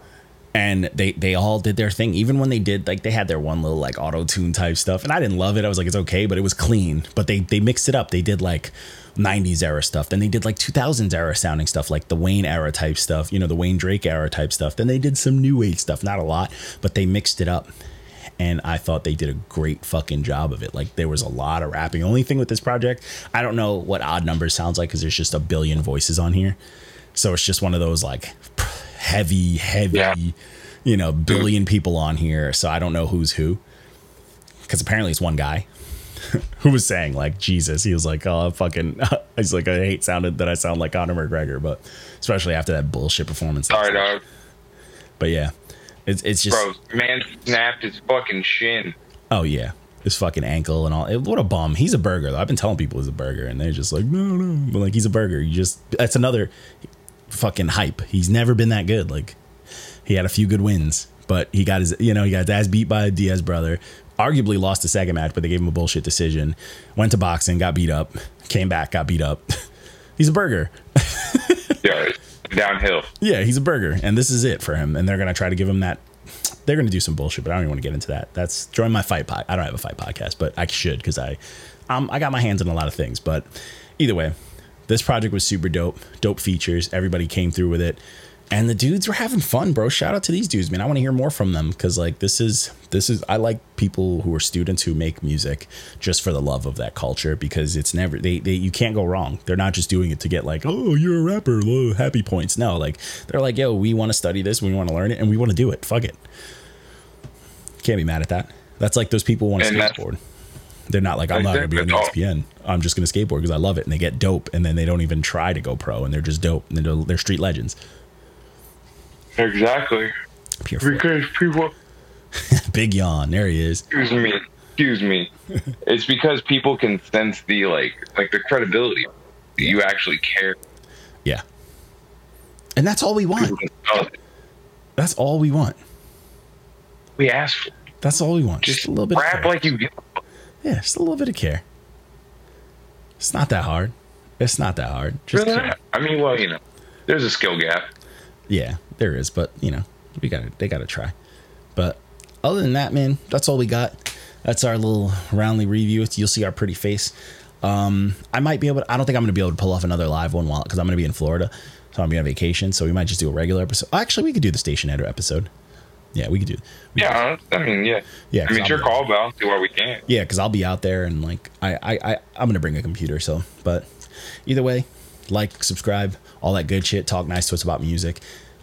And they they all did their thing. Even when they did like they had their one little like auto tune type stuff, and I didn't love it. I was like, it's okay, but it was clean. But they they mixed it up. They did like '90s era stuff. Then they did like 2000s era sounding stuff, like the Wayne era type stuff. You know, the Wayne Drake era type stuff. Then they did some new age stuff. Not a lot, but they mixed it up. And I thought they did a great fucking job of it. Like there was a lot of rapping. Only thing with this project, I don't know what odd numbers sounds like because there's just a billion voices on here. So it's just one of those like heavy, heavy, Yeah. you know, billion people on here. So I don't know who's who. Because apparently it's one guy who was saying like Jesus. He was like, oh fucking. He's like, I hate sounded that I sound like Conor McGregor, but especially after that bullshit performance. sorry, dog, But yeah, it's it's just bro. Man snapped his fucking shin. oh yeah. His fucking ankle and all. It, what a bum. He's a burger though. I've been telling people he's a burger, and they're just like, no, no. But like, he's a burger. You just that's another fucking hype. He's never been that good. Like, he had a few good wins, but he got his, you know, he got his ass beat by a Diaz brother. Arguably lost the second match, but they gave him a bullshit decision. Went to boxing, got beat up, came back, got beat up. he's a burger. Yeah, downhill. Yeah, he's a burger, and this is it for him. And they're gonna try to give him that. They're gonna do some bullshit, but I don't even want to get into that. That's join my fight pod. I don't have a fight podcast, but I should because I, um, I got my hands in a lot of things. But either way, this project was super dope. Dope features. Everybody came through with it, and the dudes were having fun, bro. Shout out to these dudes, man. I want to hear more from them because like this is this is I like people who are students who make music just for the love of that culture because it's never they, they you can't go wrong. They're not just doing it to get like oh you're a rapper, oh, happy points. No, like they're like yo we want to study this, we want to learn it, and we want to do it. Fuck it. Can't be mad at that. That's like those people want to skateboard. They're not like I'm not gonna be on Exactly. ESPN. I'm just gonna skateboard because I love it, and they get dope, and then they don't even try to go pro, and they're just dope, and they're, they're street legends. Exactly. Pure. Because people, Big yawn. There he is. excuse me, excuse me. it's because people can sense the like, like the credibility. that You actually care. Yeah. And that's all we want. People can tell it. That's all we want. We ask for. That's all we want. Just, Just a little bit. Of rap care. like you. fuck. yeah, just a little bit of care. It's not that hard. It's not that hard. Just Really? I mean, well, you know, there's a skill gap. Yeah, there is, but you know, we got to they got to try. But other than that, man, that's all we got. That's our little roundly review. You'll see our pretty face. Um, I might be able. To, I don't think I'm going to be able to pull off another live one while because I'm going to be in Florida, so I'm going to be on vacation. So we might just do a regular episode. Actually, we could do the station editor episode. Yeah, we could do. We Yeah, I mean, yeah. Yeah, I mean, it's your call, but I'll do what we can. Yeah, because I'll be out there and like I, I, I I'm gonna bring a computer. So, but either way, like, subscribe, all that good shit. Talk nice to us about music,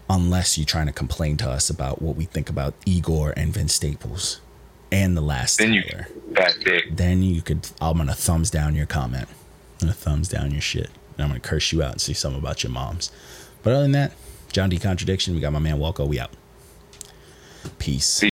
unless you're trying to complain to us about what we think about Igor and Vince Staples and the last Then you Tyler. fat dick. Then you could. I'm gonna thumbs down your comment. I'm gonna thumbs down your shit. And I'm gonna curse you out and say something about your moms. But other than that, John D contradiction. We got my man Walko. We out. Peace.